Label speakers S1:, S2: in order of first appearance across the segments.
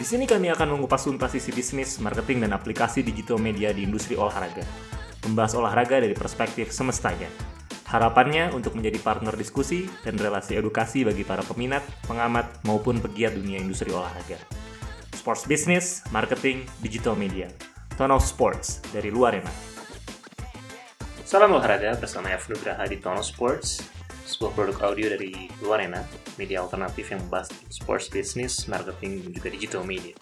S1: Di sini kami akan mengupas tuntas sisi bisnis, marketing, dan aplikasi digital media di industri olahraga. Membahas olahraga dari perspektif semestanya. Harapannya untuk menjadi partner diskusi dan relasi edukasi bagi para peminat, pengamat, maupun pegiat dunia industri olahraga. Sports business, marketing, digital media. Tone of Sports dari luar enak. Salam olahraga bersama F. Nugraha di Tono Sports, sebuah produk audio dari luar enak, media alternatif yang membahas sports business, marketing, dan juga digital media.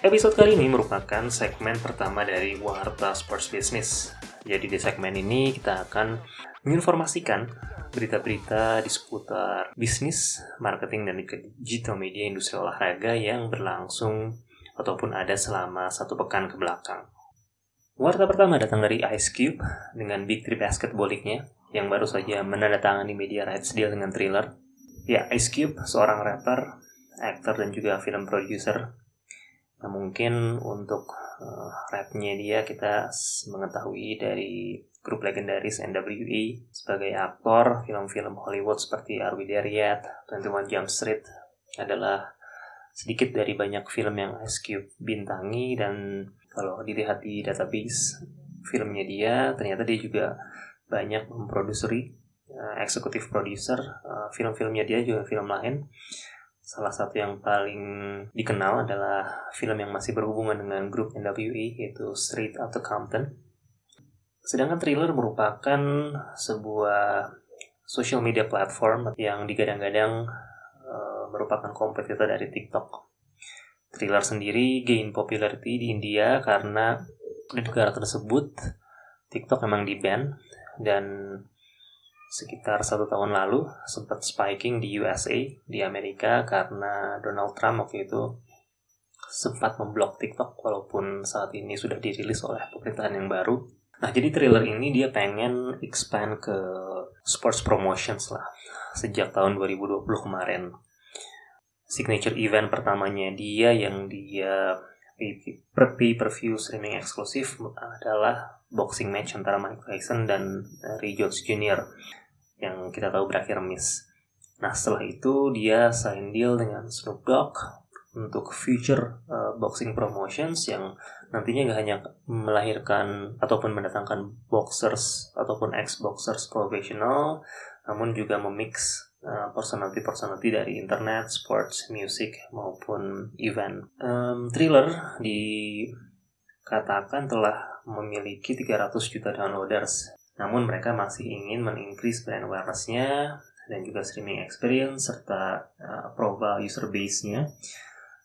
S1: Episode kali ini merupakan segmen pertama dari Warta Sports Business. Jadi di segmen ini kita akan menginformasikan berita-berita di seputar bisnis, marketing, dan digital media industri olahraga yang berlangsung ataupun ada selama satu pekan ke belakang. Warta pertama datang dari Ice Cube dengan Big Three Basketballiknya yang baru saja menandatangani media rights deal dengan Thriller. Ya, Ice Cube seorang rapper, aktor dan juga film producer. Nah, mungkin untuk uh, rapnya dia kita mengetahui dari grup legendaris NWA sebagai aktor film-film Hollywood seperti Are We There Yet, 21 Jump Street adalah sedikit dari banyak film yang Ice Cube bintangi dan kalau dilihat di database filmnya dia ternyata dia juga banyak memproduksi uh, eksekutif producer uh, film-filmnya dia juga film lain. Salah satu yang paling dikenal adalah film yang masih berhubungan dengan grup NWE yaitu Street After Compton. Sedangkan Thriller merupakan sebuah social media platform yang digadang-gadang uh, merupakan kompetitor dari TikTok. Thriller sendiri gain popularity di India karena di negara tersebut TikTok memang di ban dan sekitar satu tahun lalu sempat spiking di USA di Amerika karena Donald Trump waktu itu sempat memblok TikTok walaupun saat ini sudah dirilis oleh pemerintahan yang baru. Nah jadi thriller ini dia pengen expand ke sports promotions lah sejak tahun 2020 kemarin signature event pertamanya dia yang dia pay per view streaming eksklusif adalah boxing match antara Mike Tyson dan Roy Jones Jr. yang kita tahu berakhir miss. Nah setelah itu dia sign deal dengan Snoop Dogg untuk future uh, boxing promotions yang nantinya gak hanya melahirkan ataupun mendatangkan boxers ataupun ex boxers profesional namun juga memix personality-personality dari internet, sports, music maupun event. Um, thriller dikatakan telah memiliki 300 juta downloaders, namun mereka masih ingin mengincrease brand awareness-nya dan juga streaming experience serta uh, profile user base-nya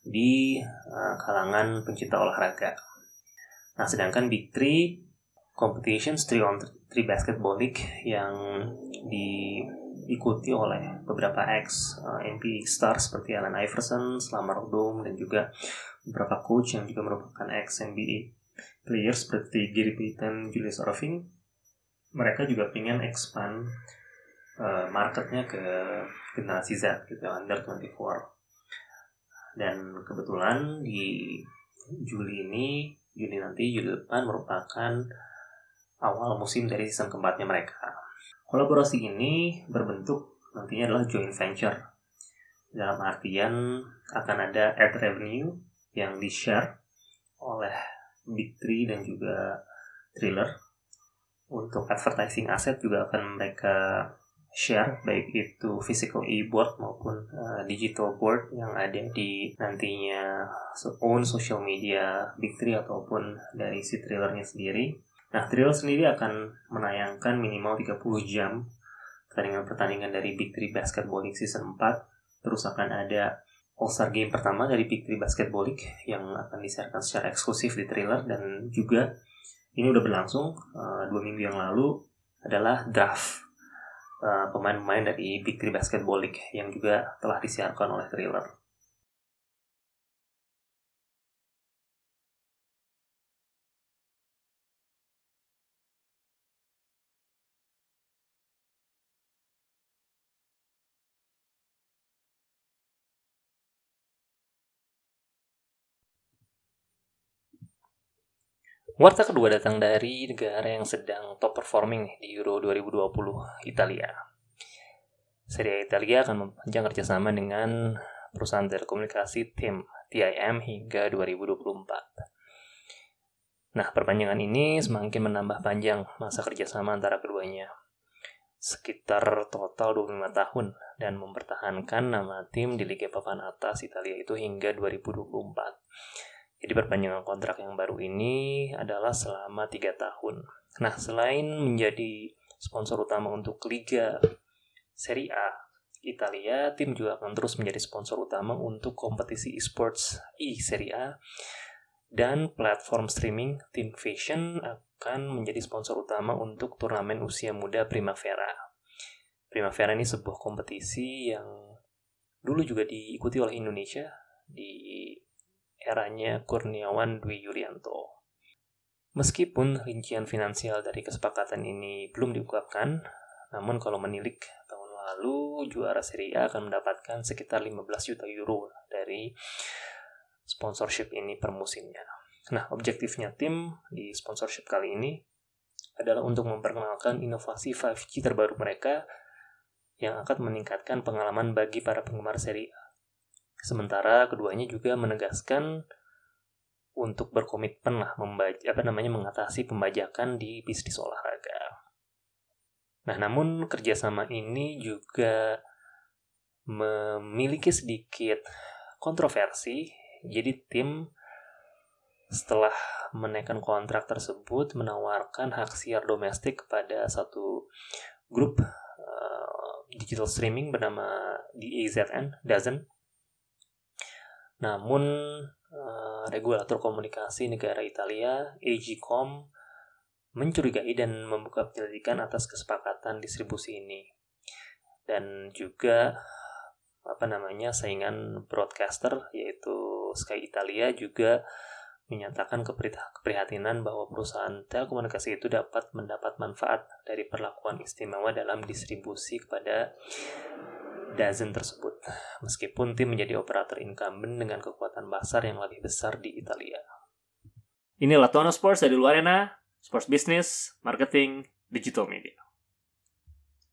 S1: di uh, kalangan pencinta olahraga. Nah, sedangkan Big Three competitions 3 on 3 basketball league yang di diikuti oleh beberapa ex NBA star seperti Allen Iverson, Lamar Odom, dan juga beberapa coach yang juga merupakan ex NBA players seperti Gary Payton, Julius Irving. Mereka juga ingin expand uh, marketnya ke generasi Z gitu, under 24. Dan kebetulan di Juli ini, Juli nanti, Juli depan merupakan awal musim dari season keempatnya mereka Kolaborasi ini berbentuk nantinya adalah joint venture. Dalam artian akan ada ad revenue yang di-share oleh Big Three dan juga Thriller. Untuk advertising aset juga akan mereka share baik itu physical e-board maupun uh, digital board yang ada di nantinya own social media Big Three ataupun dari si thrillernya sendiri Nah, Thrill sendiri akan menayangkan minimal 30 jam pertandingan-pertandingan dari Big Three Basketball League Season 4. Terus akan ada All-Star Game pertama dari Big Three Basketball League yang akan disiarkan secara eksklusif di Thriller dan juga ini udah berlangsung uh, dua minggu yang lalu adalah draft pemain pemain-pemain dari Big Three Basketball League yang juga telah disiarkan oleh Thriller. Warta kedua datang dari negara yang sedang top performing di Euro 2020, Italia. Serie Italia akan memperpanjang kerjasama dengan perusahaan telekomunikasi TIM, TIM hingga 2024. Nah, perpanjangan ini semakin menambah panjang masa kerjasama antara keduanya. Sekitar total 25 tahun dan mempertahankan nama tim di Liga Papan Atas Italia itu hingga 2024. Jadi perpanjangan kontrak yang baru ini adalah selama tiga tahun. Nah, selain menjadi sponsor utama untuk Liga Serie A Italia, tim juga akan terus menjadi sponsor utama untuk kompetisi esports e Serie A dan platform streaming Team Fashion akan menjadi sponsor utama untuk turnamen usia muda Primavera. Primavera ini sebuah kompetisi yang dulu juga diikuti oleh Indonesia di eranya Kurniawan Dwi Yulianto. Meskipun rincian finansial dari kesepakatan ini belum diungkapkan, namun kalau menilik tahun lalu juara Serie A akan mendapatkan sekitar 15 juta euro dari sponsorship ini per musimnya. Nah, objektifnya tim di sponsorship kali ini adalah untuk memperkenalkan inovasi 5G terbaru mereka yang akan meningkatkan pengalaman bagi para penggemar Serie A Sementara keduanya juga menegaskan untuk berkomitmen lah membaca apa namanya mengatasi pembajakan di bisnis olahraga. Nah, namun kerjasama ini juga memiliki sedikit kontroversi. Jadi tim setelah menaikkan kontrak tersebut menawarkan hak siar domestik kepada satu grup uh, digital streaming bernama DAZN, Dazen namun, uh, regulator komunikasi negara Italia, AGCOM, mencurigai dan membuka penyelidikan atas kesepakatan distribusi ini. Dan juga apa namanya saingan broadcaster yaitu Sky Italia juga menyatakan keprihatinan bahwa perusahaan telekomunikasi itu dapat mendapat manfaat dari perlakuan istimewa dalam distribusi kepada Dazen tersebut, meskipun tim menjadi operator incumbent dengan kekuatan pasar yang lebih besar di Italia. Inilah Tono Sports dari Luarena, Sports Business, Marketing, Digital Media.